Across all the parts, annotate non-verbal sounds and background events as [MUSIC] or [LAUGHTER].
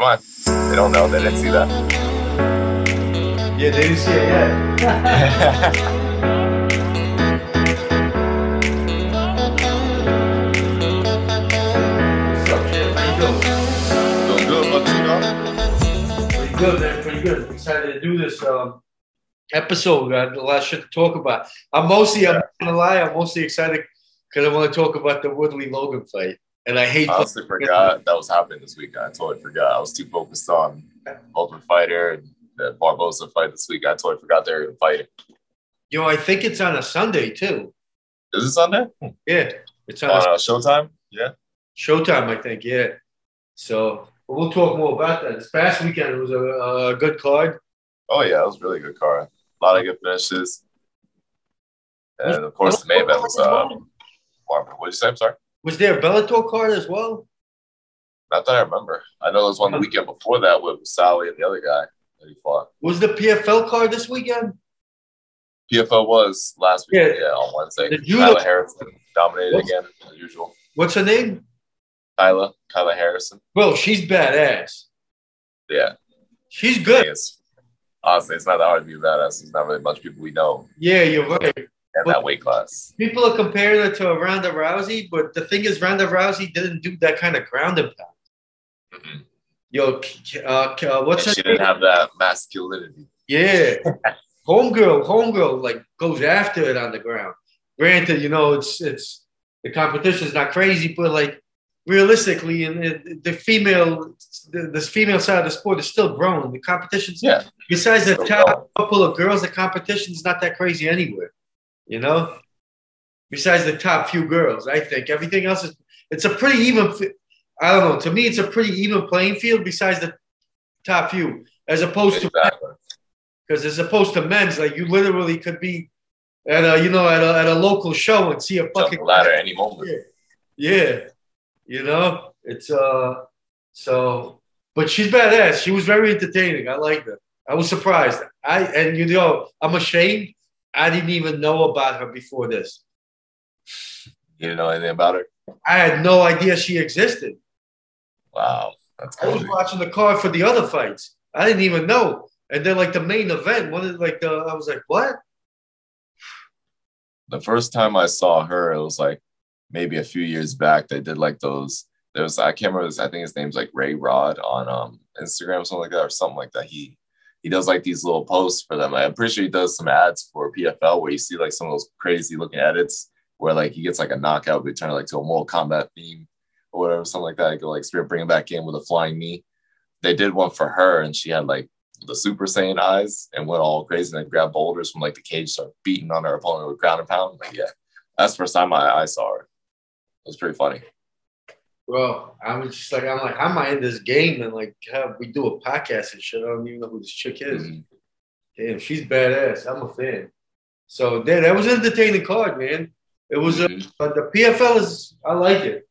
mind. They don't know. They didn't see that. Yeah, they didn't see it yet. What's up, Jim? How you doing? Doing good, but. Pretty good, man. Pretty good. Excited to do this um, episode. We got a lot of shit to talk about. I'm mostly, I'm not gonna lie, I'm mostly excited because I want to talk about the Woodley Logan fight. And I hate I honestly forgot that was happening this week. I totally forgot. I was too focused on Ultimate Fighter and the Barboza fight this week. I totally forgot they were fighting. Yo, I think it's on a Sunday too. Is it Sunday? Yeah, it's on On a uh, Showtime? Yeah. Showtime, I think. Yeah. So we'll talk more about that. This past weekend was a, a good card. Oh yeah, it was a really good card. A lot of good finishes. And of course, the main event was uh, What did you say? I'm sorry. Was there a Bellator card as well? Not that I remember. I know there was one the weekend before that with Sally and the other guy that he fought. Was the PFL card this weekend? PFL was last week, Yeah. yeah, on Wednesday. Did you- Kayla Harrison dominated again, as usual. What's her name? Kyla, Kayla Harrison. Bro, she's badass. Yeah. She's good. it's, honestly, it's not that hard to be a badass. There's not really much people we know Yeah, you're right. In that weight class. People are comparing her to a Ronda Rousey, but the thing is, Ronda Rousey didn't do that kind of ground impact. Mhm. Yo, uh, uh, what's And her she name? didn't have that masculinity. Yeah. [LAUGHS] homegirl, homegirl, like goes after it on the ground. Granted, you know, it's it's the competition is not crazy, but like realistically, and the, the female, the, this female side of the sport is still growing. The competition's Yeah. besides the top growing. couple of girls, the competition's not that crazy anywhere. You know, besides the top few girls, I think everything else is. It's a pretty even. I don't know. To me, it's a pretty even playing field. Besides the top few, as opposed to because as opposed to men's, like you literally could be at a you know at a, at a local show and see a fucking ladder any moment. Yeah, you know it's uh so, but she's badass. She was very entertaining. I liked her. I was surprised. I and you know I'm ashamed. I didn't even know about her before this. You didn't know anything about her? I had no idea she existed. Wow. That's I was watching the card for the other fights. I didn't even know. And then like the main event, one of like the I was like, what? the first time I saw her, it was like maybe a few years back. They did like those. There was I can't remember. His, I think his name's like Ray Rod on um Instagram, something like that, or something like that. He he does like these little posts for them. I'm pretty sure he does some ads for PFL where you see like some of those crazy looking edits where like he gets like a knockout, but turn it like to a Mortal Kombat theme or whatever, something like that. Go like Spirit bring him back in with a flying knee. They did one for her, and she had like the Super Saiyan eyes and went all crazy and then grabbed boulders from like the cage, started beating on her opponent with ground and pound. Like, yeah, that's the first time I, I saw her. It was pretty funny. Bro, I was just like, I'm like, how am I in this game? And like, have we do a podcast and shit? I don't even know who this chick is. Mhm. Damn, she's badass. I'm a fan. So that that was an entertaining card, man. It was, uh, Mhm. but the PFL is, I like it.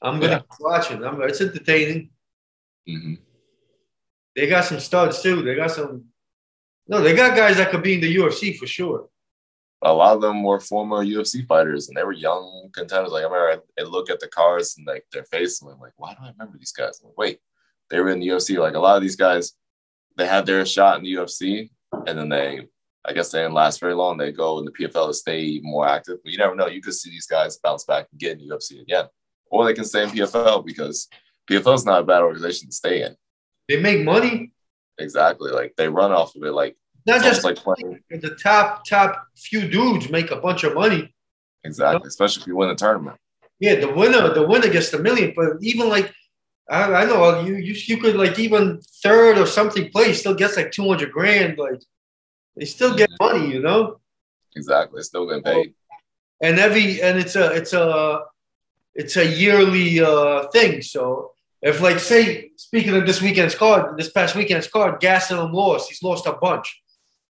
I'm gonna Yeah. watch it. I'm, it's entertaining. Mhm. They got some studs too. They got some. No, they got guys that could be in the UFC for sure. A lot of them were former UFC fighters, and they were young contenders. Like I remember, I, I look at the cards and like their face, and I'm like, why do I remember these guys? I'm like, wait, they were in the UFC. Like a lot of these guys, they had their shot in the UFC, and then they, I guess, they didn't last very long. They go in the PFL to stay more active. But you never know. You could see these guys bounce back and get in the UFC again, or they can stay in PFL because PFL is not a bad organization to stay in. They make money. Exactly, like they run off of it. Like Not it's just like playing. the top top few dudes make a bunch of money. Exactly, especially if you win a tournament. Yeah, the winner, the winner gets the million. But even like, I, I know you, you, you could like even third or something place still gets like two hundred grand. Like, they still get money, you know. Exactly, it's still getting paid. And every and it's a it's a it's a yearly uh thing. So if like say speaking of this weekend's card, this past weekend's card, Gastelum lost. He's lost a bunch.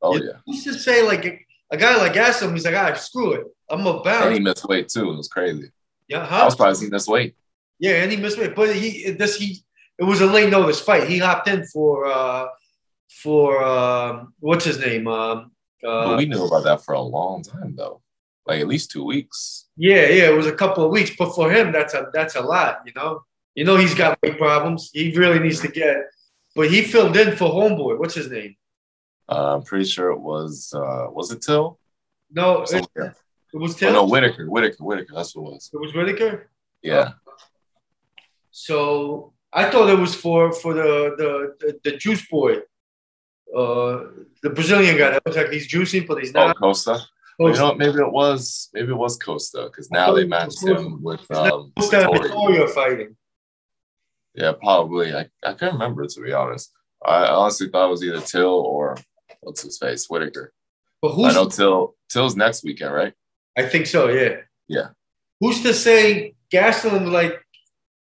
Oh yeah. Used to say like a, a guy like Gastelum, he's like, ah, screw it, I'm a bounce. And he missed weight too. It was crazy. Yeah, huh? I was surprised he missed weight. Yeah, and he missed weight, but he this he it was a late notice fight. He hopped in for uh for um what's his name um uh, but we knew about that for a long time though. Like at least two weeks. yeah yeah it was a couple of weeks, but for him that's a that's a lot, you know. You know he's got weight problems. He really needs to get. But he filled in for homeboy. What's his name? Uh, I'm pretty sure it was uh was it Till? No, it, it was Oh, Till. no, Whittaker, Whittaker, Whittaker. That's what it was. It was Whittaker. Yeah. So I thought it was for for the the the, the juice boy, uh, the Brazilian guy. That looks like he's juicing, but he's Oh, not. Costa. You know what? Maybe it was maybe it was Costa because now they matched him with um Costa and fighting. Yeah, probably. I, I can't remember to be honest. I honestly thought it was either Till or what's his face, Whittaker. But I who's? know Till Till's next weekend, right? I think so. Yeah. Yeah. Who's to say Gastelum like?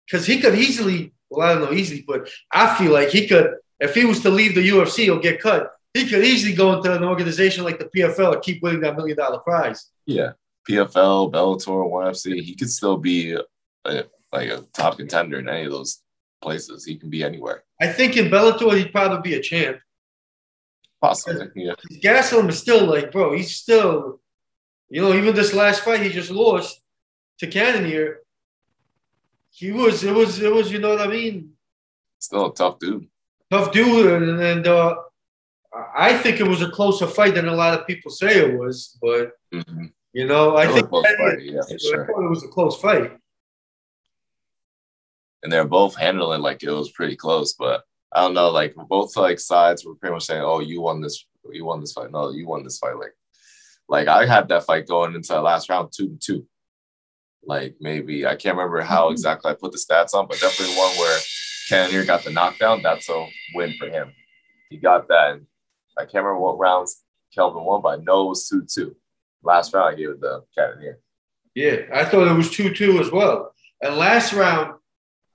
Because he could easily. Well, I don't know easily, but I feel like he could. If he was to leave the UFC or get cut, he could easily go into an organization like the PFL and keep winning that million dollar prize. Yeah. PFL, Bellator, ONE FC. He could still be a, like a top contender in any of those places. He can be anywhere. I think in Bellator he'd probably be a champ. Possibly. Yeah. Gastelum is still like, bro, he's still, you know, even this last fight he just lost to Cannonier. He was, it was, it was, you know what I mean? Still a tough dude. Tough dude, and, and uh, I think it was a closer fight than a lot of people say it was. But Mm-hmm. you know, I think fight, yeah, I sure. thought it was a close fight. and they're both handling like it was pretty close. But I don't know, like both like sides were pretty much saying, "Oh, you won this, you won this fight." No, you won this fight. Like, like I had that fight going into the last round two to two. Like maybe I can't remember how mm-hmm. exactly I put the stats on, but definitely one where Cannonier got the knockdown. That's a win for him. He got that. And I can't remember what rounds Kelvin won, but I know it was two two. Last round I gave it to Cannonier. Yeah, I thought it was two two as well. And last round,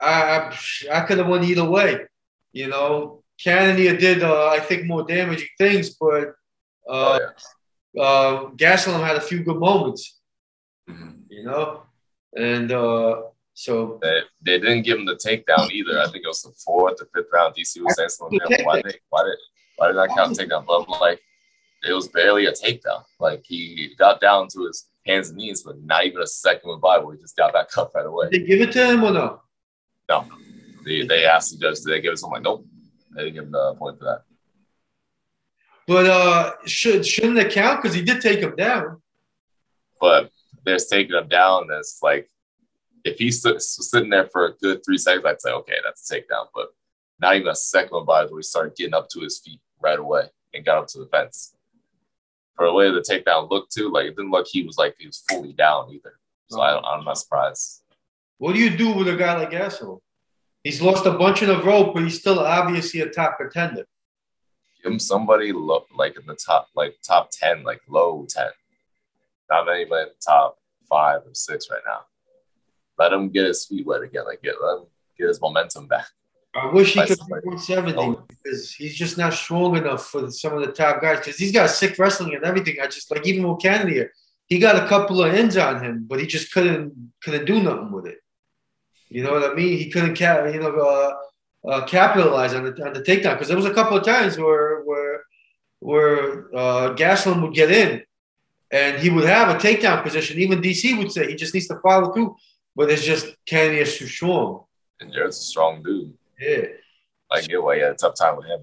I I, I could have won either way. You know, Cannonier did uh, I think more damaging things, but uh, Oh yeah. uh, Gastelum had a few good moments. Mhm. You know, and uh, so They, they didn't give him the takedown either. I think it was the fourth or fifth round. DC was saying something. Why did why did why did I count takedown? But like it was barely a takedown. Like he got down to his hands and knees, but not even a second went by where he just got back up right away. did they give it to him or no? No, they, they asked the judge, did they give to him? Like, nope, they didn't give him the point for that. But uh, should shouldn't it count because he did take him down? But they're taking him down. That's like if he's sitting there for a good three seconds, I'd say okay, that's a takedown. But not even a second went by where he started getting up to his feet right away and got up to the fence. For the way the takedown looked too, like it didn't look he was like he was fully down either. So I, I'm not surprised. What do you do with a guy like Gastelum? He's lost a bunch in a row, but he's still obviously a top contender. Give him somebody low, like in the top, like top ten, like low ten. Not anybody in the top five or six right now. Let him get his feet wet again. Like get let him get his momentum back. I wish he could be somebody. 170 Oh. because he's just not strong enough for some of the top guys. Because he's got sick wrestling and everything. I just like even with Cannonier, he got a couple of ends on him, but he just couldn't couldn't do nothing with it. You know what I mean? He couldn't cap, you know, uh, uh, capitalize on the on the takedown because there was a couple of times where where where uh, Gastelum would get in and he would have a takedown position. Even DC would say he just needs to follow through, but it's just Cannonier's too strong. And Jared's a strong dude. Yeah. I get why he had a tough time with him.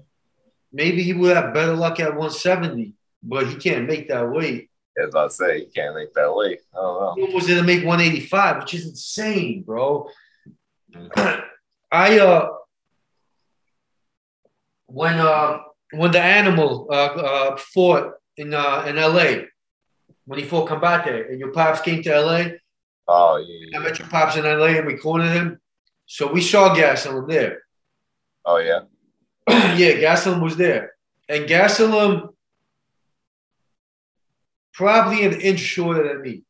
maybe he would have better luck at 170, but he can't make that weight. As I say, he can't make that weight. I don't know. He was going to make 185, which is insane, bro. I uh when uh when the animal uh, uh fought in uh in LA when he fought Combate and your pops came to LA, Oh yeah, I met your pops in LA and we cornered him. So we saw Gastelum there. Oh yeah. [CLEARS THROAT] yeah, Gastelum was there. And Gastelum probably an inch shorter than me.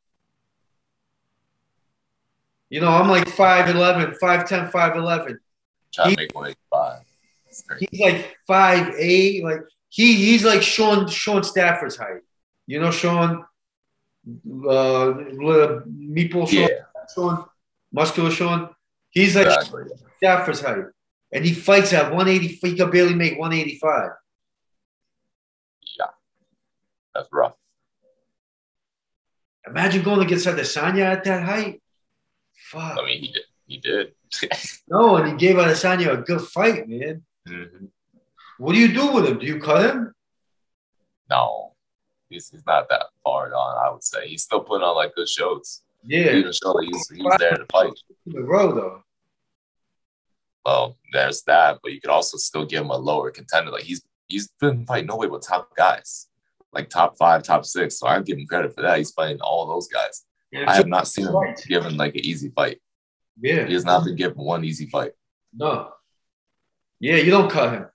You know, I'm like 5'11, 5'10, 5'11. Trying He- to make one eighty five. It's. He's like 5'8. Like he he's like Sean Sean Stafford's height. You know, Sean uh meatball Sean, Yeah, Sean, muscular Sean. He's like exactly. Stafford's height. And he fights at 180. He can barely make 185. Yeah. That's rough. Imagine going against Adesanya at that height. Fuck. I mean, he did. He did. [LAUGHS] no, and he gave Adesanya a good fight, man. Mhm. What do you do with him? Do you cut him? No, he's, he's not that far gone. I would say he's still putting on like good shows. Yeah, even showed that he's, he's there to fight. in a row though. Well, there's that, but you could also still give him a lower contender. Like he's he's been fighting nobody but top guys, like top five, top six. So I give him credit for that. He's fighting all those guys. And I have not seen him Right. given like an easy fight. yeah, He has not been given one easy fight. no. Yeah, you don't cut him.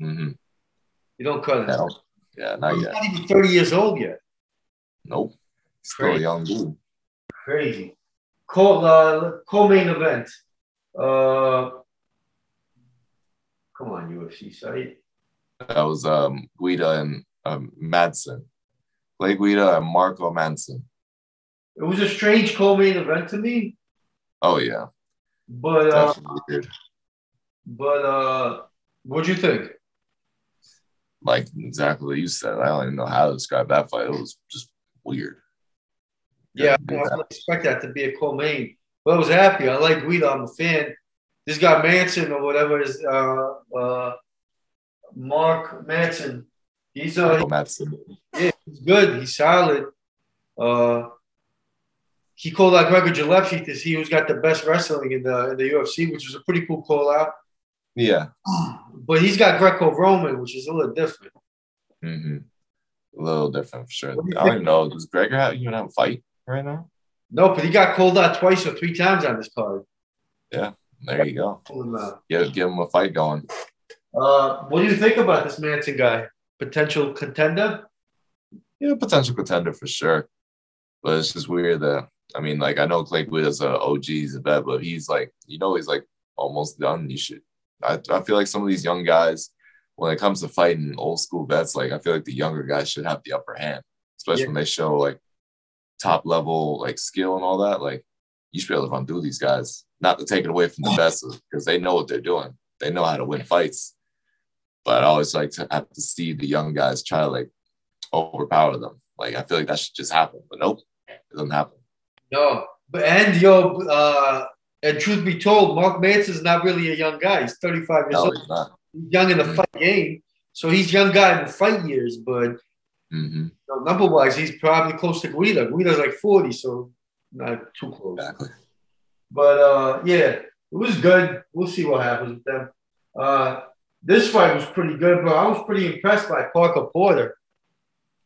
Mm-hmm. You don't cut him. No. Yeah, not He's yet. not even 30 years old yet. Nope. Still a Crazy. young dude. Crazy. Co uh, co-main event. Uh, come on, UFC site. That was um Guida and um Madsen. Clay Guida and Marco Manson. It was a strange co-main event to me, Oh yeah. but uh, but uh, what'd you think? Like exactly what you said. I don't even know how to describe that fight. It was just weird. Yeah, I didn't expect that to be a co-main, but I was happy. I like Guida. I'm a fan. This guy Manson or whatever is uh, uh, Mark Manson. He's uh, Madsen. Yeah, he's good. He's solid. Uh, he called out Gregor Gillespie see who's got the best wrestling in the in the UFC, which was a pretty cool call out. Yeah. [CLEARS THROAT] But he's got Greco-Roman, which is a little different. Mm-hmm. A little different for sure. Do I don't even know. Does Gregor have, even have a fight right now? No, but he got called out twice or three times on this card. Yeah, there you go. Pull him out. Give, give him a fight going. Uh, what do you think about this Manson guy? Potential contender? Yeah, potential contender for sure. But it's just weird that I mean, like I know Clay Guida's a OG, he's a vet, but he's like, you know, he's like almost done. You should. I, I feel like some of these young guys, when it comes to fighting old school vets, like I feel like the younger guys should have the upper hand, especially Yeah. when they show like top level like skill and all that. Like you should be able to undo these guys, not to take it away from the best because they know what they're doing. They know how to win fights. But I always like to have to see the young guys try to like overpower them. Like I feel like that should just happen, but nope, it doesn't happen. No. But and yo, uh, and truth be told, Mark Manson's not really a young guy. He's 35 years No, old. he's not. He's young in the Mhm. fight game. So he's young guy in the fight years, but hmm you know, number wise, he's probably close to Guida. Guida's like 40, so not too close. Exactly. But uh, yeah, it was good. We'll see what happens with them. Uh, this fight was pretty good, bro. I was pretty impressed by Parker Porter.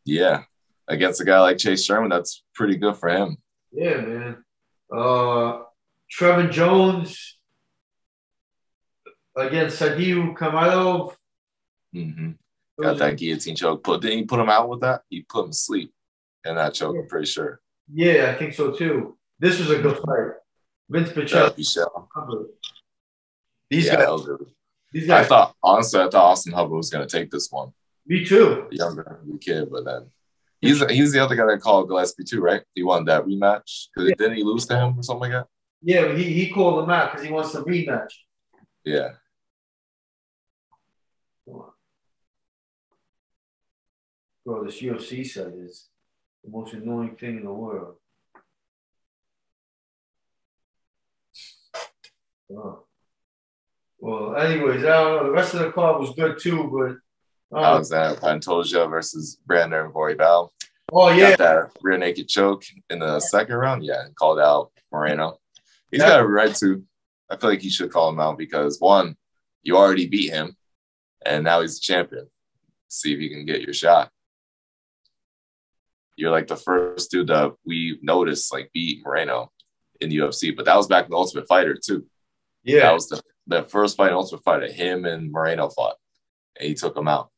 Yeah, against a guy like Chase Sherman, that's pretty good for him. Yeah, man. Uh, Trevor Jones against Sadiu Kamalov. hmm Got that guillotine choke. Put didn't he put him out with that? He put him to sleep in that choke. I'm pretty sure. Yeah, I think so too. This was a good fight. Vince Pichel. These yeah, guys, that was really- these I thought honestly, I thought Austin Hubbard was gonna take this one, me too. the younger kid, but then he's he's the other guy that called Gillespie too, right? He won that rematch because didn't he lose to him or something like that? Yeah, he, he called him out because he wants the rematch. Yeah. Bro, this UFC site is the most annoying thing in the world. Oh. Well, anyways, I don't know. The rest of the card was good too, but uh, Alexandre Pantoja versus Brandon Royval. oh yeah, Got that rear naked choke in the second round. Yeah, and called out Moreno. He's Yeah. got a right to. I feel like he should call him out because one, you already beat him, and now he's the champion. See if you can get your shot. You're like the first dude that we noticed like beat Moreno in the UFC, but that was back in the Ultimate Fighter too. Yeah, that was the, the first fight in Ultimate Fighter. Him and Moreno fought, and he took him out.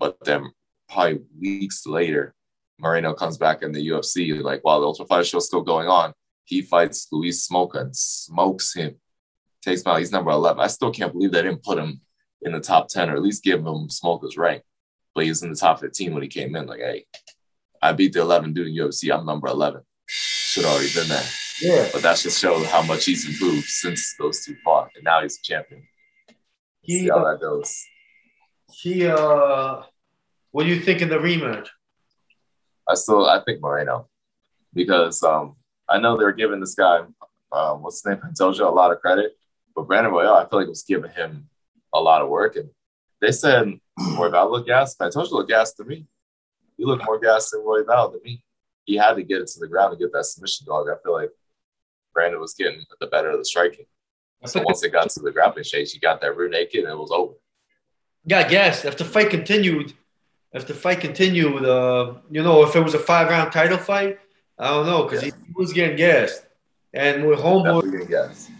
But then, probably weeks later, Moreno comes back in the UFC. Like while the Ultimate Fighter show's still going on, he fights Louis Smolka and smokes him. Takes him out. He's number eleven. I still can't believe they didn't put him in the top ten or at least give him Smolka's rank. But he was in the top fifteen when he came in. Like, hey, I beat the eleven dude in UFC. I'm number eleven. Should already been there. yeah. But that just shows how much he's improved since those two fought, and now he's a champion. See He, how uh, that goes. he, uh, what do you think in the rematch? I still I think Moreno because um I know they're giving this guy um, what's his name, Pantoja, a lot of credit, but Brandon Royval, I feel like was giving him a lot of work. And they said Royval looked gas. Pantoja looked gas to me. He looked more gas than Royval to me. He had to get it to the ground to get that submission dog. I feel like Brandon was getting the better of the striking. So once it got to the grappling stage, he got that rear naked and it was over. Yeah, yes. If the fight continued, if the fight continued, uh, you know, if it was a five round title fight, I don't know because yeah. he, was getting gassed, and with homeboy,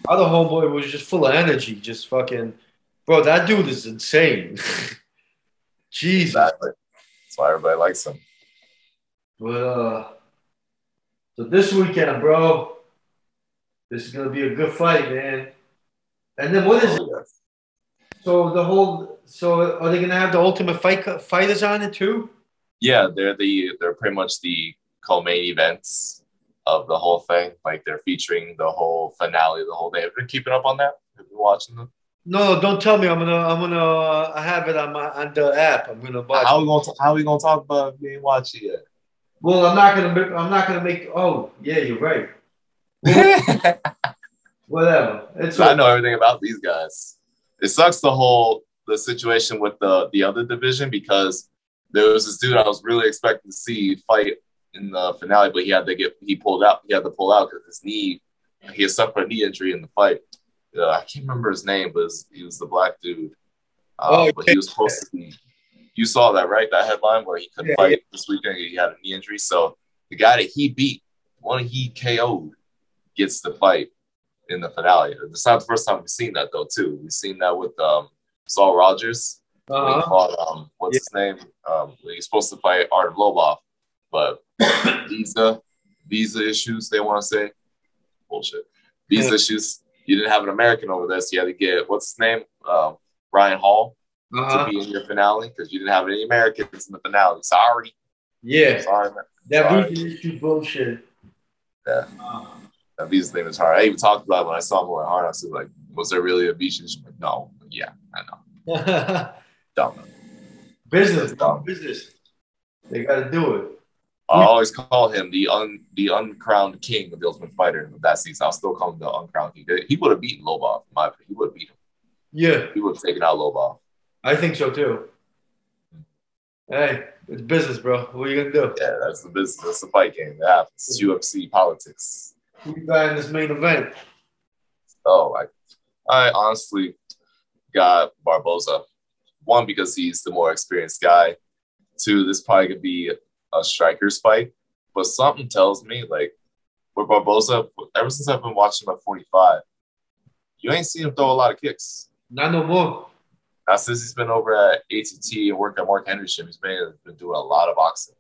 other homeboy was just full of energy, just fucking, bro. That dude is insane. [LAUGHS] Jesus. Exactly. That's why everybody likes him. But uh, so this weekend, bro, this is gonna be a good fight, man. And then what is it? So the whole so are they gonna have the ultimate fight fighters on it too? Yeah, they're the they're pretty much the co-main events of the whole thing. Like they're featuring the whole finale, the whole day. Have you been keeping up on that? Have you been watching them? No, don't tell me. I'm gonna I'm gonna uh, I have it on my on the app. I'm gonna watch. How are we gonna how are we gonna talk about if you ain't watching yet? Well, I'm not gonna I'm not gonna make. Oh, yeah, you're right. [LAUGHS] Whatever. It's I know everything about these guys. It sucks the whole the situation with the the other division because there was this dude I was really expecting to see fight in the finale, but he had to get he pulled out. He had to pull out because his knee he had suffered a knee injury in the fight. Uh, I can't remember his name, but he was the black dude. Um, oh, but he was supposed to be. You saw that right? That headline where he couldn't yeah, fight yeah. this weekend. He had a knee injury. So the guy that he beat, one he KO'd, gets the fight in the finale. It's not the first time we've seen that though, too. We've seen that with um, Saul Rogers. Uh-huh. Fought, um, what's yeah. his name? Um, he's supposed to fight Art Lobov, but [COUGHS] visa visa issues. They want to say bullshit. Visa yeah. issues. You didn't have an American over there, so you had to get what's his name? Uh, Ryan Hall uh-huh. to be in your finale because you didn't have any Americans in the finale. Sorry. Yeah. Sorry, man. That visa issue bullshit. Yeah. Uh, that visa thing is hard. I even talked about it when I saw him at Hard Knocks. Like, was there really a beach? And like, no. Yeah, I know. [LAUGHS] Dumb. Business. Dumb. Business. They got to do it. I always call him the un the uncrowned king of the Ultimate Fighter in that season. I'll still call him the uncrowned king. He would have beaten Lobov, in my opinion. He would have beat him. Yeah. He would have taken out Lobov. I think so too. Hey, it's business, bro. What are you gonna do? Yeah, that's the business. That's the fight game. That happens. It's UFC politics. Who you got in this main event? Oh, I, I honestly got Barboza. One because he's the more experienced guy. Two, this probably could be a striker's fight. But something tells me, like, with Barboza, ever since I've been watching him at 45, you ain't seen him throw a lot of kicks. Not no more. Not since he's been over at ATT and working at Mark Henderson. He's been, been doing a lot of boxing.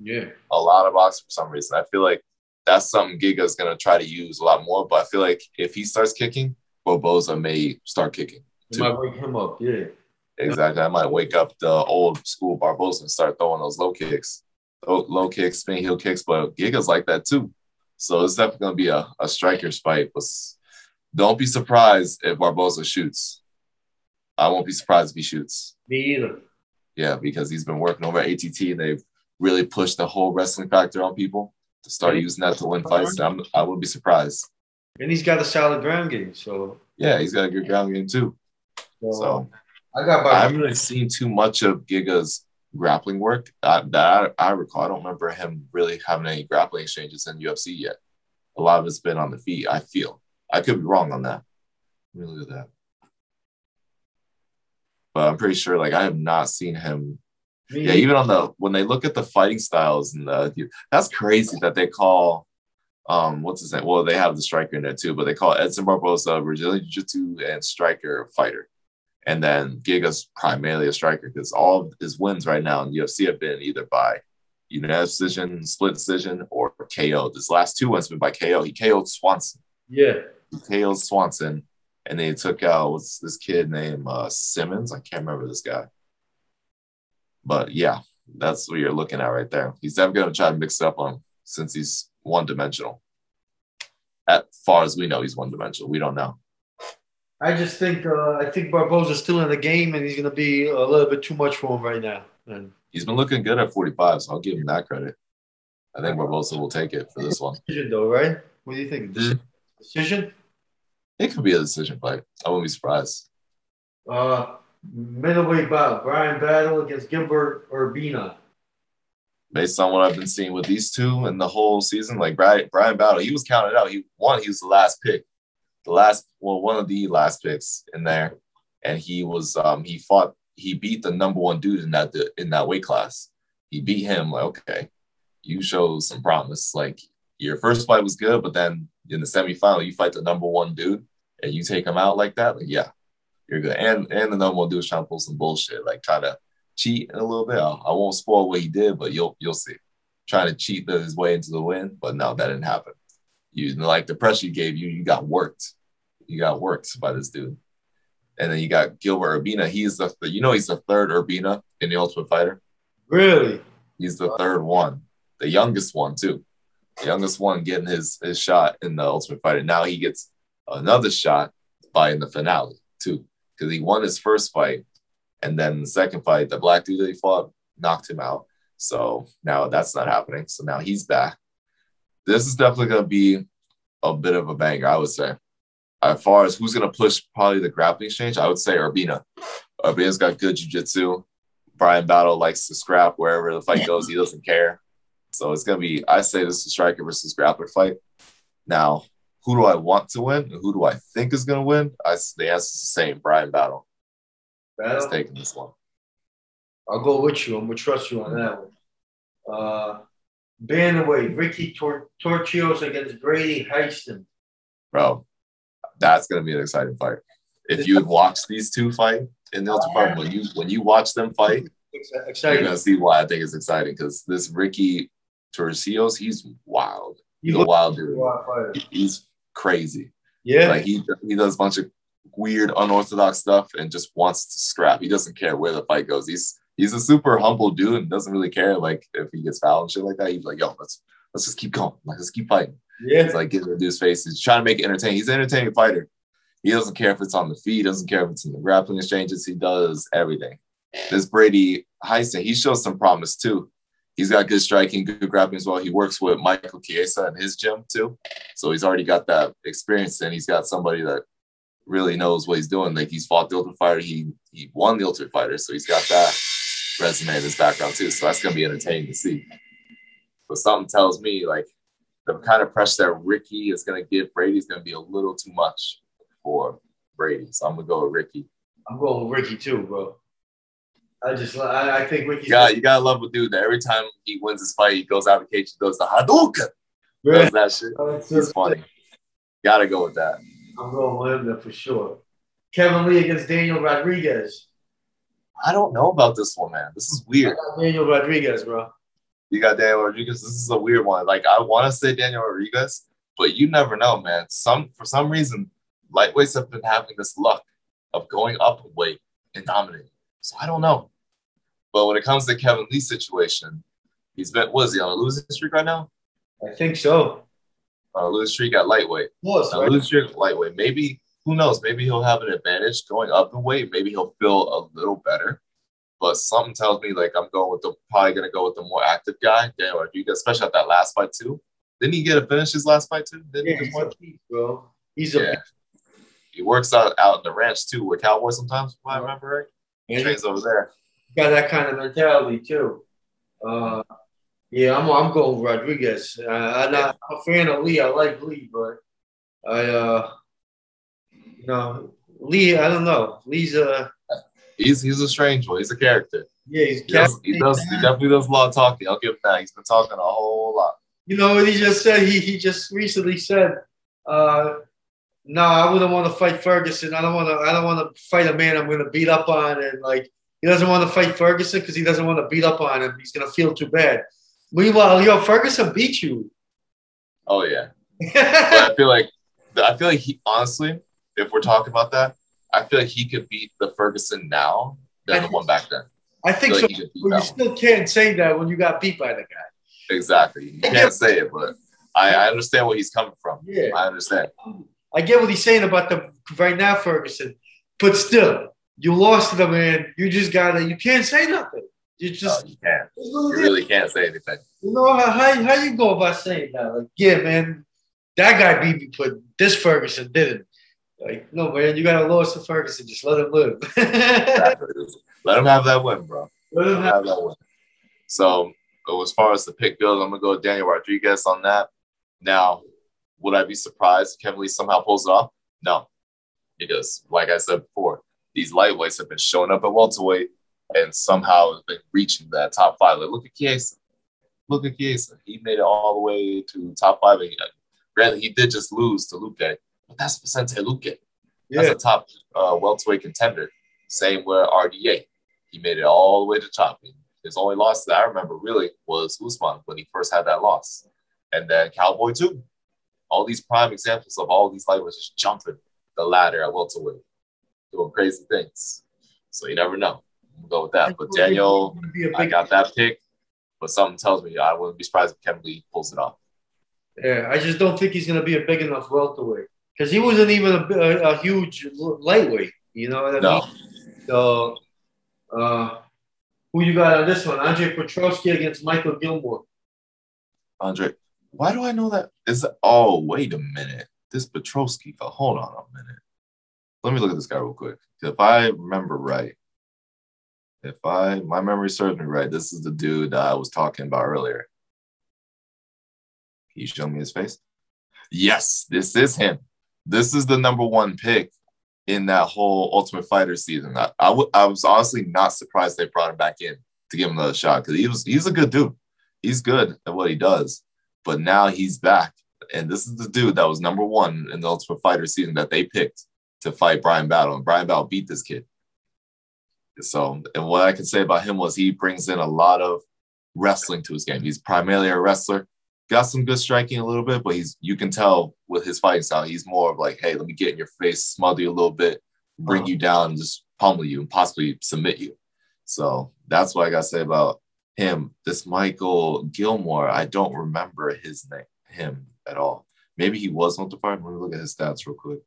Yeah. A lot of boxing for some reason. I feel like that's something Giga's going to try to use a lot more. But I feel like if he starts kicking, Barboza may start kicking. Too. might wake him up. Yeah. Exactly. I might wake up the old school Barboza and start throwing those low kicks low kicks, spin heel kicks, but Giga's like that too. So it's definitely gonna be a, a striker's fight. But don't be surprised if Barboza shoots. I won't be surprised if he shoots. Me either. Yeah, because he's been working over at ATT and they've really pushed the whole wrestling factor on people to start using that to win fights. I'm, I wouldn't be surprised. And he's got a solid ground game, so yeah, he's got a good ground game too. So, so I got. I haven't really seen too much of Giga's grappling work that, that I, I recall. I don't remember him really having any grappling exchanges in UFC yet. A lot of it's been on the feet. I feel I could be wrong on that. Let me look at that. But I'm pretty sure, like, I have not seen him. Yeah, even on the when they look at the fighting styles and the that's crazy that they call um what's his name? Well, they have the striker in there too, but they call Edson Barboza Brazilian Jiu-Jitsu and striker fighter. And then Giga's primarily a striker because all of his wins right now in UFC have been either by unanimous decision, split decision, or KO. This last two ones have been by KO. He KO'd Swanson. Yeah. He KO'd Swanson. And they took out what's this kid named uh, Simmons? I can't remember this guy. But yeah, that's what you're looking at right there. He's never going to try to mix it up on since he's one dimensional. As far as we know, he's one dimensional. We don't know. I just think uh, I think Barboza's still in the game, and he's going to be a little bit too much for him right now. And he's been looking good at 45, so I'll give him that credit. I think Barboza will take it for this one. Decision though, right? What do you think? Mm-hmm. Decision? It could be a decision fight. I wouldn't be surprised. Uh, middleweight bout: Bryan Battle against Gilbert Urbina. Based on what I've been seeing with these two and the whole season, like Bryan, Bryan Battle, he was counted out. He won. He was the last pick, the last, well, one of the last picks in there, and he was, um, he fought, he beat the number one dude in that in that weight class. He beat him. Like, okay, you show some promise. Like your first fight was good, but then in the semifinal, you fight the number one dude and you take him out like that. Like, yeah, you're good. And and the number one dude is trying to pull some bullshit, like try to cheat a little bit. I, won't spoil what he did, but you'll you'll see. Trying to cheat his way into the win, but no, that didn't happen. You like the pressure you gave you, you got worked. You got worked by this dude. And then you got Gilbert Urbina. He's the you know he's the third Urbina in the Ultimate Fighter. Really? He's the third one, the youngest one too. The youngest one getting his his shot in the Ultimate Fighter. Now he gets another shot by in the finale too, because he won his first fight, and then the second fight, the black dude that he fought knocked him out. So now that's not happening. So now he's back. This is definitely going to be a bit of a banger, I would say. As far as who's going to push probably the grappling exchange, I would say Urbina. Urbina's got good jiu-jitsu. Bryan Battle likes to scrap wherever the fight goes. He doesn't care. So it's gonna be. I say this is a striker versus grappler fight. Now, who do I want to win? And who do I think is gonna win? I the answer is the same. Bryan Battle. Battle. taking this one. I'll go with you. I'm gonna trust you on that one. Uh, away, Ricky Tor- Turcios against Brady Hiestand. Bro, that's gonna be an exciting fight. If you watch these two fight in the ultimate fight, when you when you watch them fight, exciting. you're gonna see why I think it's exciting because this Ricky Turcios, he's wild. He's a wild dude. He's crazy. Yeah. Like he he does a bunch of weird, unorthodox stuff and just wants to scrap. He doesn't care where the fight goes. He's he's a super humble dude and doesn't really care like if he gets fouled and shit like that. He's like, yo, let's let's just keep going. Like let's keep fighting. Yeah. He's like getting the dude's face. He's trying to make it entertaining. He's an entertaining fighter. He doesn't care if it's on the feet, doesn't care if it's in the grappling exchanges. He does everything. This Brady Hiestand, he shows some promise too he's got good striking, good grappling as well. He works with Michael Chiesa in his gym too. So he's already got that experience and he's got somebody that really knows what he's doing. Like he's fought the Ultimate Fighter, he he won the Ultimate Fighter, so he's got that resume in his background too. So that's gonna be entertaining to see. But something tells me like the kind of pressure that Ricky is gonna give Brady is gonna be a little too much for Brady. So I'm gonna go with Ricky. I'm going with Ricky too, bro. I just I, I think Ricky's. Yeah, you gotta love a dude that every time he wins his fight, he goes out of the cage, he goes to Hadouken. Does that shit. Oh, funny. Gotta go with that. I'm going with him there for sure. Kevin Lee against Daniel Rodriguez. I don't know about this one, man. This is weird. Daniel Rodriguez, bro. You got Daniel Rodriguez. This is a weird one. Like I want to say Daniel Rodriguez, but you never know, man. Some for some reason, lightweights have been having this luck of going up in weight and dominating. So I don't know. But when it comes to Kevin Lee's situation, he's been what is he on a losing streak right now? I think so. On a losing streak at lightweight. Right? losing streak lightweight. Maybe who knows? Maybe he'll have an advantage going up in weight. Maybe he'll feel a little better. But something tells me like I'm going with the probably gonna go with the more active guy, Daniel Rodriguez, especially at that last fight too. Didn't he get to finish his last fight too? Didn't yeah, he just he's a bro. He's a yeah. he works out out in the ranch too with Cowboy sometimes, if I remember right. He trains over there got that kind of mentality too. Uh, yeah, I'm I'm going Rodriguez. Uh, I'm not I'm a fan of Lee. I like Lee, but I uh, you know Lee. I don't know. Lee's a he's he's a strange one. He's a character. Yeah, he's he does, he does he definitely does a lot of talking. I'll give him that. He's been talking a whole lot. You know what he just said? He he just recently said, uh, "No, I wouldn't want to fight Ferguson. I don't want to. I don't want to fight a man I'm going to beat up on and like he doesn't want to fight Ferguson because he doesn't want to beat up on him. He's gonna feel too bad. Meanwhile, yo, Ferguson beat you. Oh yeah. [LAUGHS] but I feel like I feel like he honestly, if we're talking about that, I feel like he could beat the Ferguson now than the one back then. I think I so. Like but you still can't say that when you got beat by the guy. Exactly. You can't [LAUGHS] say it, but I, I understand where he's coming from. Yeah. I understand. I get what he's saying about the right now Ferguson, but still, you lost to the man. You just gotta. You can't say nothing. You just. No, you can't. You really can't say anything. You know how, how how you go about saying that? Like, yeah, man. that guy beat me, but this Ferguson didn't. Like, no, man, you got a loss to Ferguson. Just let him live. [LAUGHS] let him have that win, bro. Let him have that win. So, as far as the pick goes, I'm gonna go with Daniel Rodriguez on that. Now, would I be surprised if Kevin Lee somehow pulls it off? No, because like I said before, these lightweights have been showing up at welterweight and somehow have been reaching that top five. Like, look at Chiesa. Look at Chiesa. He made it all the way to top five. And granted, he did just lose to Luque, but that's Vicente Luque. Yeah. That's a top uh, welterweight contender. Same with RDA. He made it all the way to top. His only loss that I remember really was Usman when he first had that loss. And then Cowboy too. All these prime examples of all these lightweights just jumping the ladder at welterweight, doing crazy things. So you never know. We'll go with that. But Daniel, I got that pick, but something tells me I wouldn't be surprised if Kevin Lee pulls it off. Yeah, I just don't think he's going to be a big enough welterweight because he wasn't even a, a, a, huge lightweight. You know what I no. mean? So, uh, who you got on this one? Andre Petroski against Michael Gillmore. Andre, why do I know that? Is that, oh wait a minute, this Petroski. Hold on a minute. Let me look at this guy real quick. If I remember right, if I my memory serves me right, this is the dude that I was talking about earlier. Can you show me his face? Yes, this is him. This is the number one pick in that whole Ultimate Fighter season. I, I, w- I was honestly not surprised they brought him back in to give him another shot because he was he's a good dude. He's good at what he does, but now he's back, and this is the dude that was number one in the Ultimate Fighter season that they picked to fight Bryan Battle, and Bryan Battle beat this kid. So, and what I can say about him was he brings in a lot of wrestling to his game. He's primarily a wrestler, got some good striking a little bit, but he's you can tell with his fighting style, he's more of like, hey, let me get in your face, smother you a little bit, bring uh-huh. you down, and just pummel you and possibly submit you. So that's what I gotta say about him. This Michael Gillmore, I don't remember his name, him at all. Maybe he was on the fight. Let me look at his stats real quick.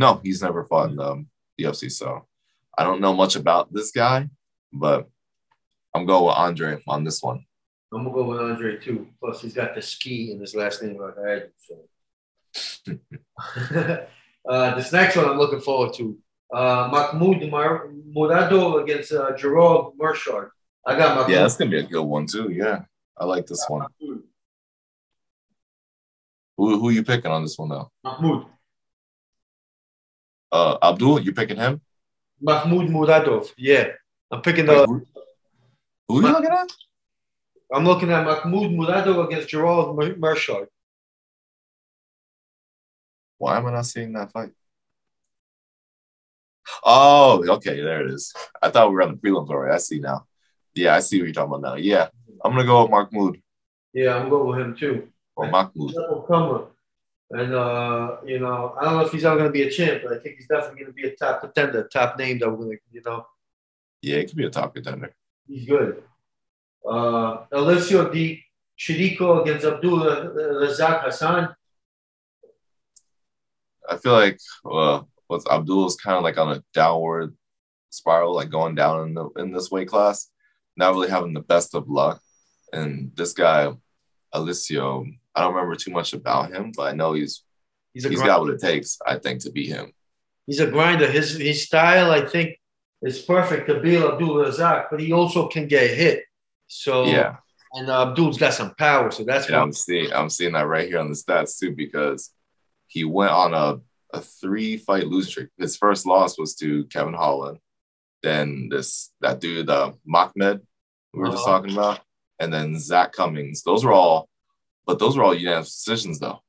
No, he's never fought in um, the UFC. So I don't know much about this guy, but I'm going with Andre on this one. I'm gonna go with Andre too. Plus, he's got the ski in his last name like I So, [LAUGHS] uh, this next one I'm looking forward to. Uh, Mahmoud Mar- Murado against uh, Gerald Meerschaert. I got Mahmoud. Yeah, that's gonna be a good one too. Yeah, I like this one. Mahmoud. Who who you picking on this one though? Mahmoud. Uh, Abdul, you picking him? Mahmoud Muradov. Yeah, I'm picking the. Who, who are you looking at? I'm looking at Mahmoud Muradov against Gerald Meerschaert. Why am I not seeing that fight? Oh, okay, there it is. I thought we were on the prelims already. I see now. Yeah, I see what you're talking about now. Yeah, I'm gonna go with Mahmoud. Yeah, I'm going with him too. Or Mahmoud. And uh, you know, I don't know if he's ever going to be a champ, but I think he's definitely going to be a top contender, top name that we're going to, you know. Yeah, he could be a top contender. He's good. Uh, Alessio Di Chirico against Abdul Razak Alhassan. I feel like uh, with Abdul's kind of like on a downward spiral, like going down in the in this weight class, not really having the best of luck. And this guy, Alessio, I don't remember too much about him, but I know he's he's, he's got what it takes, I think, to beat him. He's a grinder. His his style, I think, is perfect to beat Abdul Razak, but he also can get hit. So yeah, and uh, Abdul's got some power, so that's yeah. I'm seeing I'm seeing that right here on the stats too because he went on a a three fight lose streak. His first loss was to Kevin Holland, then this that dude uh, Mahmed we were uh-huh. just talking about, and then Zak Cummings. Those were all but those were all unanimous decisions, though.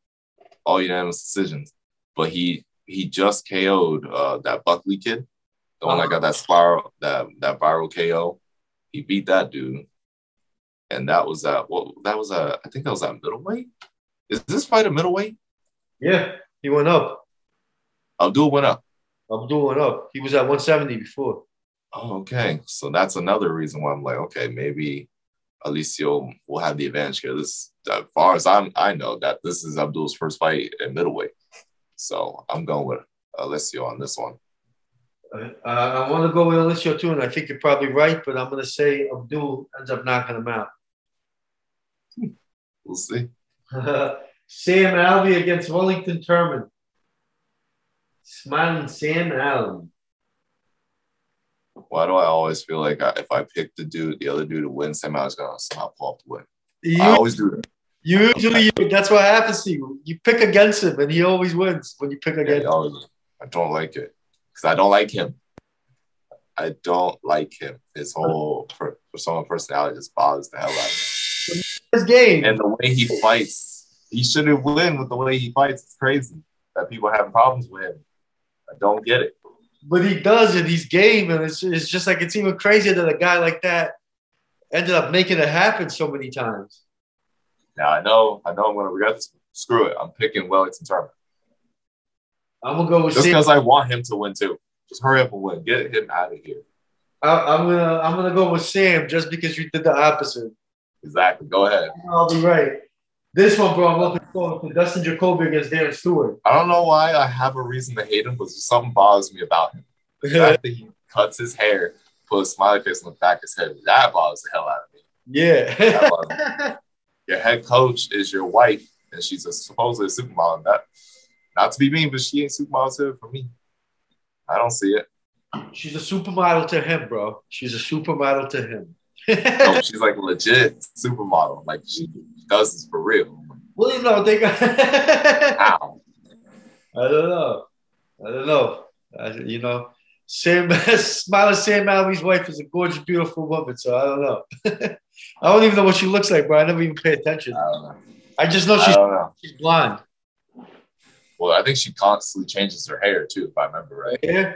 All unanimous decisions. But he he just KO'd uh, that Buckley kid, the one that got that spiral that that viral KO. He beat that dude, and that was at Well, that was a I think that was at middleweight. Is this fight a middleweight? Yeah, he went up. Abdul went up. Abdul went up. He was at 170 before. Oh, okay. So that's another reason why I'm like, okay, maybe Alessio will have the advantage because, This, as far as I'm, I know that this is Abdul's first fight in middleweight, so I'm going with Alessio on this one. Uh, I want to go with Alessio too, and I think you're probably right, but I'm going to say Abdul ends up knocking him out. We'll see. [LAUGHS] Sam Alvey against Wellington Turman. Smiling Sam Alvey. Why do I always feel like I, if I pick the dude, the other dude to win, somehow it's gonna somehow pull off the win? You, I always do that. usually, you, that's what happens to you. You pick against him, and he always wins when you pick Yeah, against. I, always- I don't like it because I don't like him. I don't like him. His whole per, persona personality just bothers the hell out of me. His game. And the way he fights, he shouldn't win with the way he fights. It's crazy that people have problems with him. I don't get it. But he does it. He's game, and it's, it's just like it's even crazier that a guy like that ended up making it happen so many times. Now I know, I know I'm gonna regret this. Screw it. I'm picking Wellington Turman. I'm gonna go with Just because I want him to win too. Just hurry up and win. Get him out of here. I, am gonna I'm gonna go with Sam just because you did the opposite. Exactly. Go ahead. I'll be right. This one, bro, I'm looking forward to Dustin Jacoby against Darren Stewart. I don't know why I have a reason to hate him, but something bothers me about him. The fact [LAUGHS] that he cuts his hair, puts a smiley face on the back of his head, that bothers the hell out of me. yeah. Me. [LAUGHS] Your head coach is your wife, and she's a, supposedly a supermodel. That, not to be mean, but she ain't supermodel to for me. I don't see it. She's a supermodel to him, bro. She's a supermodel to him. No, oh, [LAUGHS] she's like legit supermodel. Like she does this for real. well, you know, they got. [LAUGHS] How? I don't know. I don't know. I, you know, Sam, [LAUGHS] smiling Sam Alvey's wife is a gorgeous, beautiful woman. So I don't know. [LAUGHS] I don't even know what she looks like, bro. I never even pay attention. I don't know. I just know she's, know. she's blonde. Well, I think she constantly changes her hair too, if I remember right. Yeah.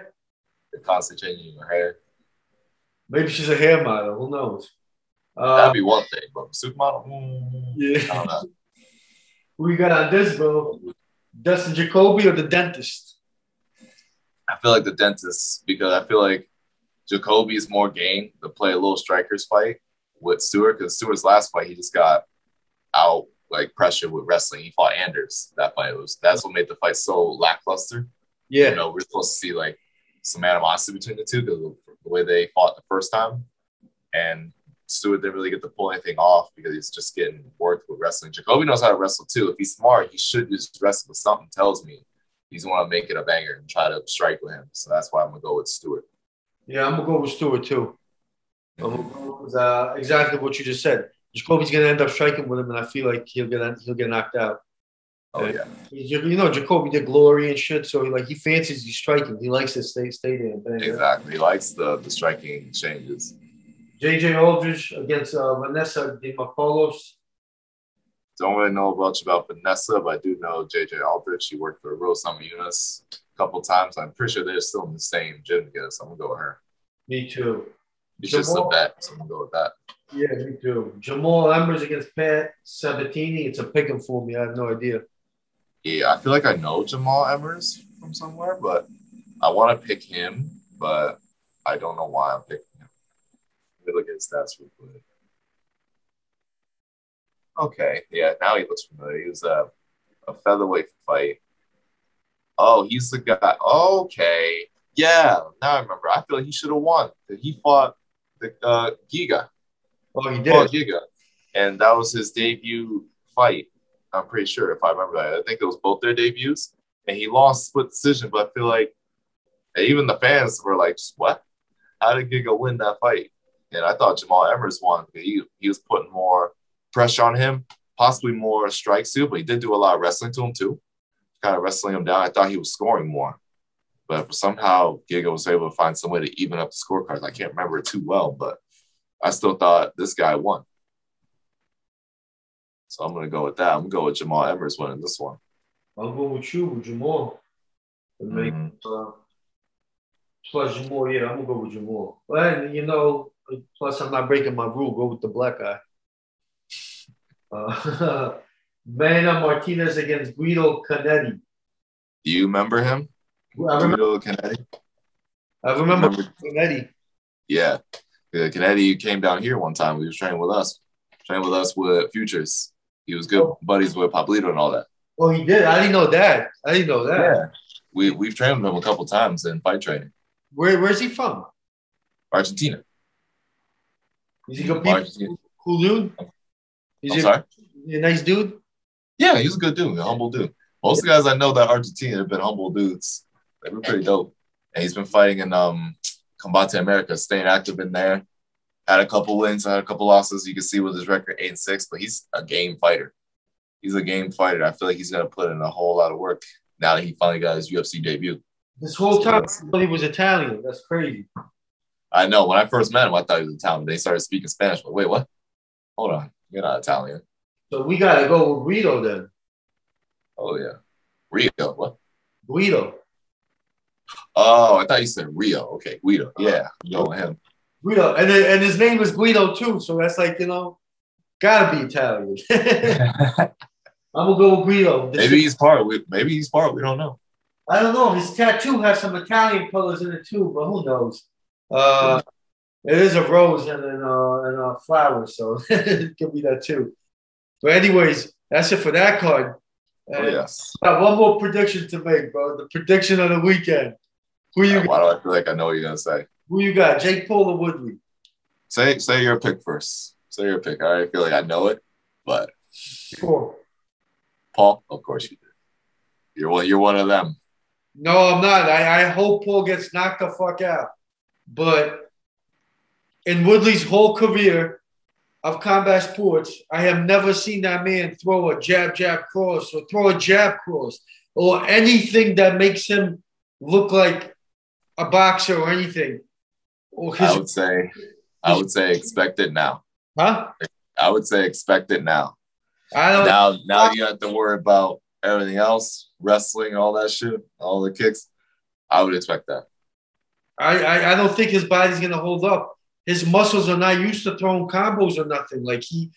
They're constantly changing her hair. Maybe she's a hair model. Who knows? Uh, That'd be one thing, but supermodel, mm, I yeah. don't know. [LAUGHS] Who got on this, bro? Dustin Jacoby or the dentist? I feel like the dentist because I feel like Jacoby's more game to play a little strikers fight with Stewart because Stewart's last fight he just got out like pressure with wrestling. He fought Anders that fight. It was that's what made the fight so lackluster. Yeah. You know, we're supposed to see like some animosity between the two because the way they fought the first time, and Stewart didn't really get to pull anything off because he's just getting worked with wrestling. Jacoby knows how to wrestle too. If he's smart, he should just wrestle. But something tells me he's want to make it a banger and try to strike with him. So that's why I'm gonna go with Stewart. Yeah, I'm gonna go with Stewart too. Go with, uh, exactly what you just said. Jacoby's gonna end up striking with him, and I feel like he'll get he'll get knocked out. Oh yeah, You know, Jacoby did glory and shit, so he, like he fancies he's striking. He likes to stay stay there. bang. exactly. He likes the the striking changes. JJ Aldrich against uh, Vanessa Demopoulos. Don't really know much about Vanessa, but I do know JJ Aldrich. She worked for Summer Eunice a couple times. I'm pretty sure they're still in the same gym together, so I'm gonna go with her. Me too. It's just a bet, so I'm gonna go with that. Yeah, me too. Jamal Emmers against Pat Sabatini. It's a pick 'em for me. I have no idea. Yeah, I feel like I know Jamal Emmers from somewhere, but I want to pick him, but I don't know why I'm picking him. Let me look at his stats real quick. Okay, yeah, now he looks familiar. He was a, a featherweight fight. Oh, he's the guy. Okay, yeah, now I remember. I feel like he should have won. He fought the uh, Giga. Oh, he Paul did. Giga, and that was his debut fight. I'm pretty sure if I remember that. I think it was both their debuts, and he lost split decision. But I feel like even the fans were like, "What? How did Giga win that fight?" And I thought Jamal Emmers won. He he was putting more pressure on him, possibly more strikes too. But he did do a lot of wrestling to him too, kind of wrestling him down. I thought he was scoring more, but somehow Giga was able to find some way to even up the scorecards. I can't remember it too well, but I still thought this guy won. So I'm gonna go with that. I'm gonna go with Jamal Emmers winning this one. I'll go with you, with Jamal. Mhm. uh, plus Jamal, yeah, I'm gonna go with Jamal. But you know, plus I'm not breaking my rule. Go with the black guy. Uh, [LAUGHS] Mana Martinez against Guido Cannetti. Do you remember him? I remember. Guido Cannetti? I remember Remember- Cannetti. Yeah. Yeah, Cannetti came down here one time. He was training with us. Training with us with Futures. He was good buddies with Pablito and all that. Oh, he did. I didn't know that. I didn't know that. We we've trained with him a couple times in fight training. Where Where's he from? Argentina. Is he a people? Cool dude. Is I'm he sorry? a nice dude? Yeah, he's a good dude, a humble dude. Most of the guys I know that Argentina have been humble dudes. They were pretty dope. And he's been fighting in um Combate America, staying active in there. Had a couple wins, had a couple losses. You can see with his record eight and six, but he's a game fighter. He's a game fighter. I feel like he's gonna put in a whole lot of work now that he finally got his UFC debut. This whole time I thought he was Italian. That's crazy. I know. When I first met him, I thought he was Italian. They started speaking Spanish. But wait, what? Hold on. You're not Italian. So we gotta go with Guido then. Oh yeah. Rio. What? Guido. Oh, I thought you said Rio. Okay, Guido. Uh-huh. Yeah, I'm with him. Guido. And then, and his name is Guido too. So that's like, you know, gotta be Italian. [LAUGHS] I'm gonna go with Guido. This maybe he's part. We, maybe he's part. We don't know. I don't know. His tattoo has some Italian colors in it too, but who knows? Uh, it is a rose and an, uh, and a flower, so [LAUGHS] it could be that too. But anyways, that's it for that card. Oh, And yes. I got one more prediction to make, bro. The prediction of the weekend. Who you Why do I feel like I know what you're gonna say? who you got? Jake Paul or Woodley? Say say your pick first. Say your pick. I already feel like I know it, but Paul. Paul, of course you did. You're one. You're one of them. No, I'm not. I, I hope Paul gets knocked the fuck out. But in Woodley's whole career of combat sports, I have never seen that man throw a jab, jab cross or throw a jab cross or anything that makes him look like a boxer or anything. Or I would say. I would say expect it now. huh? I would say expect it now. I don't. Now, now you have to worry about everything else, wrestling, all that shit, all the kicks. I would expect that. I, I, I don't think his body's gonna hold up. His muscles are not used to throwing combos or nothing. Like he,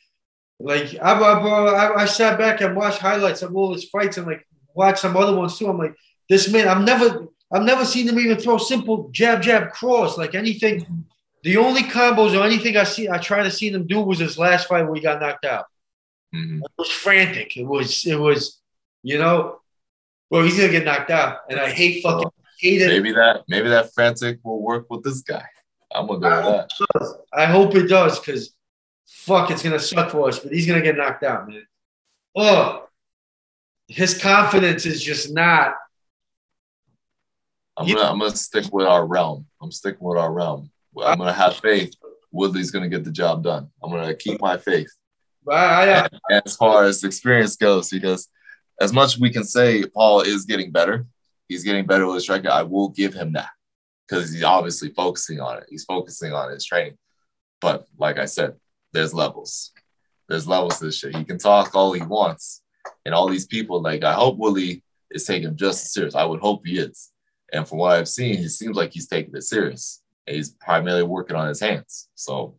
like I, I, I, I sat back and watched highlights of all his fights and like watched some other ones too. I'm like, this man, I've never, I've never seen him even throw simple jab, jab, cross, like anything. The only combos or anything I see, I try to see him do was his last fight where he got knocked out. Mhm. It was frantic. It was, it was, you know, well, he's gonna get knocked out, and I hate fucking it. Maybe that maybe that frantic will work with this guy. I'm gonna go with that. I hope it does because fuck, it's gonna suck for us, but he's gonna get knocked out, man. Oh, his confidence is just not. I'm gonna I'm gonna stick with our realm. I'm sticking with our realm. I'm gonna have faith. Woodley's gonna get the job done. I'm gonna keep my faith. And as far as experience goes, because as much we can say Paul is getting better, he's getting better with his striking. I will give him that because he's obviously focusing on it. He's focusing on his training. But like I said, there's levels. There's levels to this shit. He can talk all he wants, and all these people. Like I hope Willie is taking just as serious. I would hope he is. And from what I've seen, he seems like he's taking it serious. And he's primarily working on his hands, so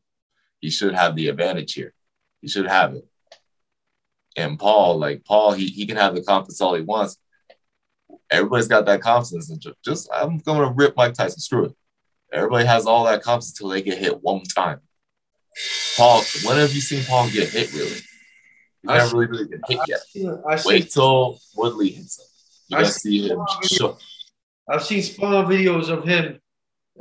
he should have the advantage here. He should have it. And Paul, like Paul, he, he can have the confidence all he wants. Everybody's got that confidence. And just, I'm going to rip Mike Tyson. Screw it. Everybody has all that confidence until they get hit one time. Paul, when have you seen Paul get hit really? He's never really, really been hit yet. I see, Wait till Woodley hits him. You're I to see him shook. I've seen spawn videos of him,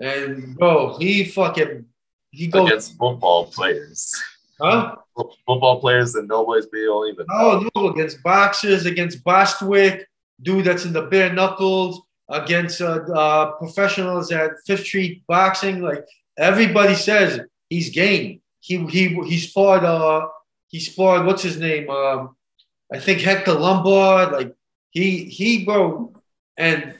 and bro, he fucking he goes, against football players. huh? Football players that nobody's be don't even Oh no, against boxers, against Bostwick, dude that's in the bare knuckles, against uh, uh, professionals at Fifth Street Boxing. Like everybody says, he's game. He he he sparred. Uh, he sparred. What's his name? Um, I think Hector Lombard. Like he he bro, and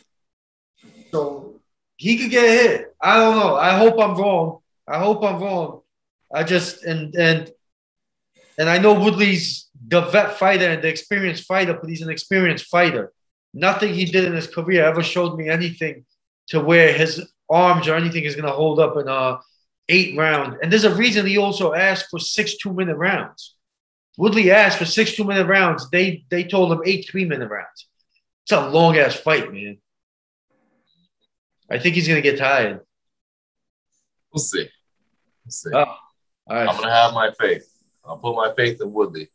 so he could get hit. I don't know. I hope I'm wrong. I hope I'm wrong. I just and and and I know Woodley's the vet fighter and the experienced fighter, but he's an experienced fighter. Nothing he did in his career ever showed me anything to where his arms or anything is going to hold up in a eight round. And there's a reason he also asked for six two minute rounds. Woodley asked for six two minute rounds. They they told him eight three minute rounds. It's a long ass fight, man. I think he's going to get tired. We'll see. We'll see. Oh, All right. I'm gonna have my faith. I'll put my faith in Woodley.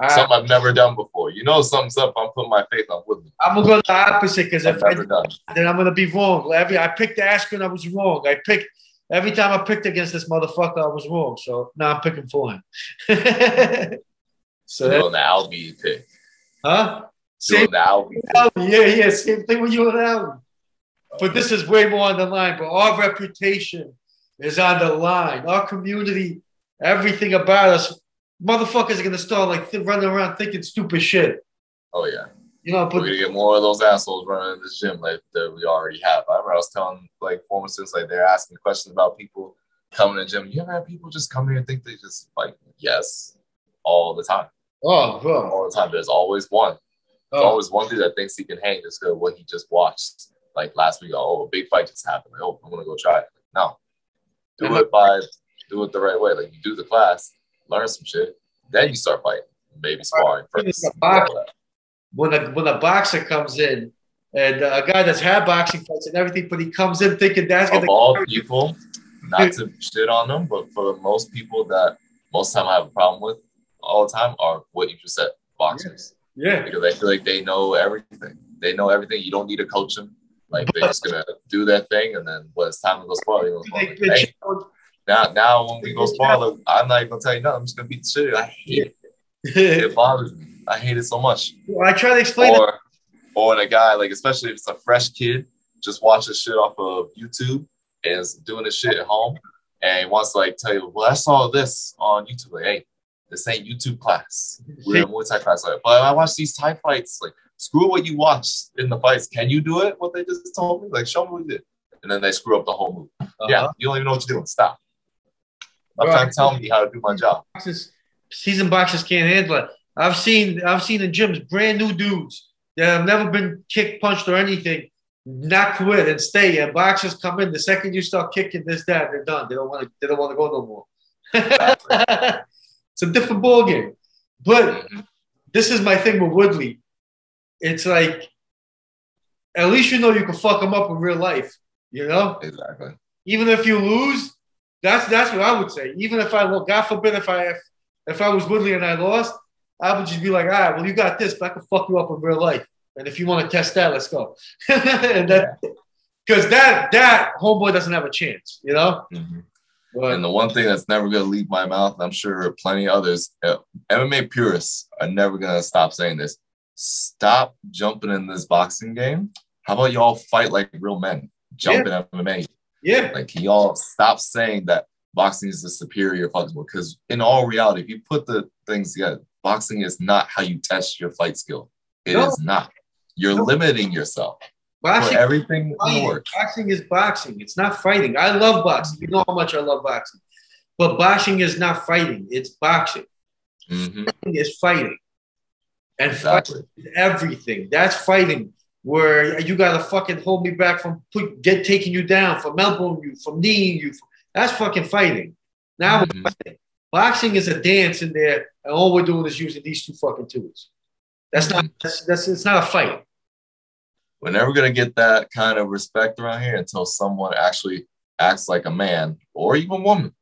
Ah. something I've never done before. You know, something's up. I'm putting my faith on Woodley. I'm gonna go the opposite because if I then I'm gonna be wrong. Every I picked Askren, I was wrong. I picked every time I picked against this motherfucker, I was wrong. So now I'm picking for him. [LAUGHS] so So that, on the Alvey pick. Huh? Same now. Yeah, yeah, same thing with you and Alan. But this is way more on the line. But our reputation is on the line. Our community, everything about us, motherfuckers are gonna start like th- running around thinking stupid shit. Oh yeah. You know, We're but gonna get more of those assholes running in this gym like that we already have. I remember I was telling like former students like they're asking questions about people coming to the gym. You ever have people just come here and think they just like yes all the time. oh, bro, All the time. There's always one. There's oh, always one dude that thinks he can hang just because what he just watched. Like last week, oh, a big fight just happened. Like, oh, I'm gonna go try it. No, do it by do it the right way. Like you do the class, learn some shit, then you start fighting. Maybe sparring first. It's a box. when a when a boxer comes in and a guy that's had boxing fights and everything, but he comes in thinking that's Of gonna all people, not to shit on them, but for the most people that most time I have a problem with all the time are what you just said, boxers. yeah. Because they feel like they know everything. They know everything. You don't need to coach them. Like they're just gonna do their thing, and then when it's time to go spar, they're gonna They go, like, hey, bitch now now when we go like, I'm not even gonna tell you nothing. I'm just gonna beat the shit. out of you. I hate it. It bothers me. I hate it so much. I try to explain it. Or or when a guy like, especially if it's a fresh kid, just watches shit off of YouTube and is doing this shit at home, and he wants to like tell you, well, I saw this on YouTube. Like, hey, this ain't YouTube class. We're in Muay Thai class. Like, but I watch these Thai fights. Like, screw what you watched in the fights. Can you do it? What they just told me? Like, show me what you did. And then they screw up the whole move. Uh-huh. Yeah, you don't even know what you're doing. Stop. I'm Right. trying to tell me how to do my job. boxers, seasoned boxers can't handle it. I've seen I've seen in gyms brand new dudes that have never been kicked, punched, or anything, not quit and stay. And boxers come in the second you start kicking this, that, they're done. They don't want to. They don't want to go no more. [LAUGHS] it's a different ball game. But this is my thing with Woodley. It's like at least you know you can fuck him up in real life. You know, Exactly. even if you lose, that's that's what I would say. Even if I look, God forbid, if I if, if I was Woodley and I lost, I would just be like, all right, well, you got this, but I can fuck you up in real life. And if you want to test that, let's go. [LAUGHS] and that because that that homeboy doesn't have a chance, you know. Mhm. But And the one thing that's never going to leave my mouth, and I'm sure plenty of others, uh, MMA purists are never going to stop saying this. Stop jumping in this boxing game. How about y'all fight like real men? Jump in MMA. Yeah, Like, y'all stop saying that boxing is the superior sport? Because in all reality, if you put the things together, boxing is not how you test your fight skill. It is No. not. You're No. limiting yourself. Boxing, everything in boxing is boxing. It's not fighting. I love boxing. You know how much I love boxing. But boxing is not fighting. It's boxing. Mhm, Fighting is fighting. And fighting is everything. That's fighting. Where you gotta fucking hold me back from put, get taking you down, from elbowing you, from kneeing you. That's fucking fighting. Now Mhm. fighting. boxing is a dance in there, and all we're doing is using these two fucking tools. That's not that's, that's it's not a fight. We're never gonna get that kind of respect around here until someone actually acts like a man or even woman.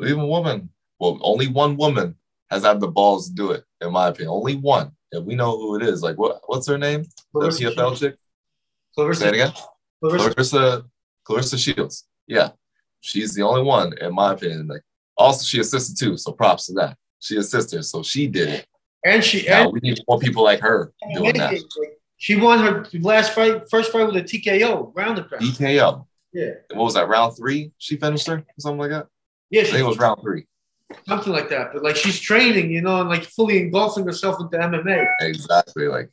Or even woman. Well, only one woman has had the balls to do it, in my opinion. Only one. And we know who it is. Like what what's her name? The Claressa PFL chick? Say it again? Claressa, Claressa Claressa Shields. Yeah. She's the only one, in my opinion. Like also she assisted too, so props to that. She assisted, so she did it. and she Now and we need more people like her doing that. she won her last fight, first fight with a TKO, round and pound. DKO. Yeah, What was that? Round three? She finished her? Something like that? yeah, I think it was round three. Something like that. But like she's training, you know, and like fully engulfing herself into MMA. Exactly. Like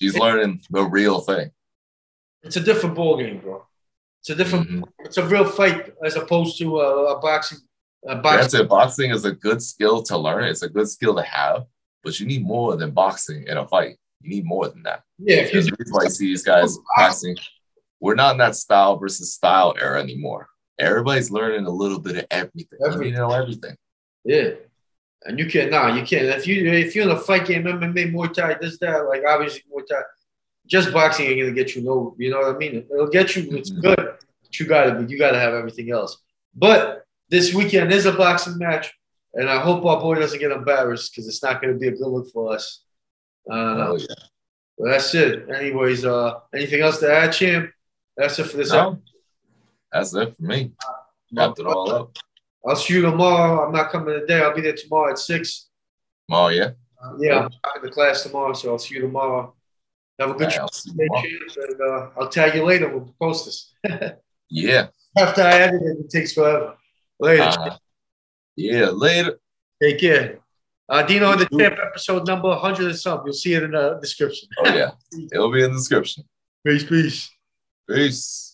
she's learning the real thing. It's a different ball game, bro. It's a different. Mhm. It's a real fight as opposed to a, a boxing. A boxing. Boxing is a good skill to learn. It's a good skill to have, but you need more than boxing in a fight. You need more than that. Yeah, you There's reason why you see these guys practicing. We're not in that style versus style era anymore. Everybody's learning a little bit of everything. You need to know everything. Yeah. And you can't, nah, you can't. If you if you're in a fight game, MMA, Muay Thai, this, that, like obviously Muay Thai, just boxing ain't gonna get you no, you know what I mean? It'll get you, it's Mhm. good, but you gotta be, you gotta have everything else. But this weekend is a boxing match, and I hope our boy doesn't get embarrassed because it's not gonna be a good look for us. I. Oh, yeah. Well, that's it. Anyways, uh, anything else to add, champ? That's it for this. No, that's it for me. Wrapped it all up. I'll see you tomorrow. I'm not coming today. I'll be there tomorrow at six. Oh, yeah. Uh, yeah, I'm talking to class tomorrow, so I'll see you tomorrow. Have a good Yeah, you and uh, I'll tag you later. We'll post this. Yeah. After I edit it, it takes forever. Later. Uh, yeah. Later. Take care. Uh, Dino, the You too. champ episode number 100 and something. You'll see it in the description. Oh yeah. [LAUGHS] It'll be in the description. Peace, peace. Peace.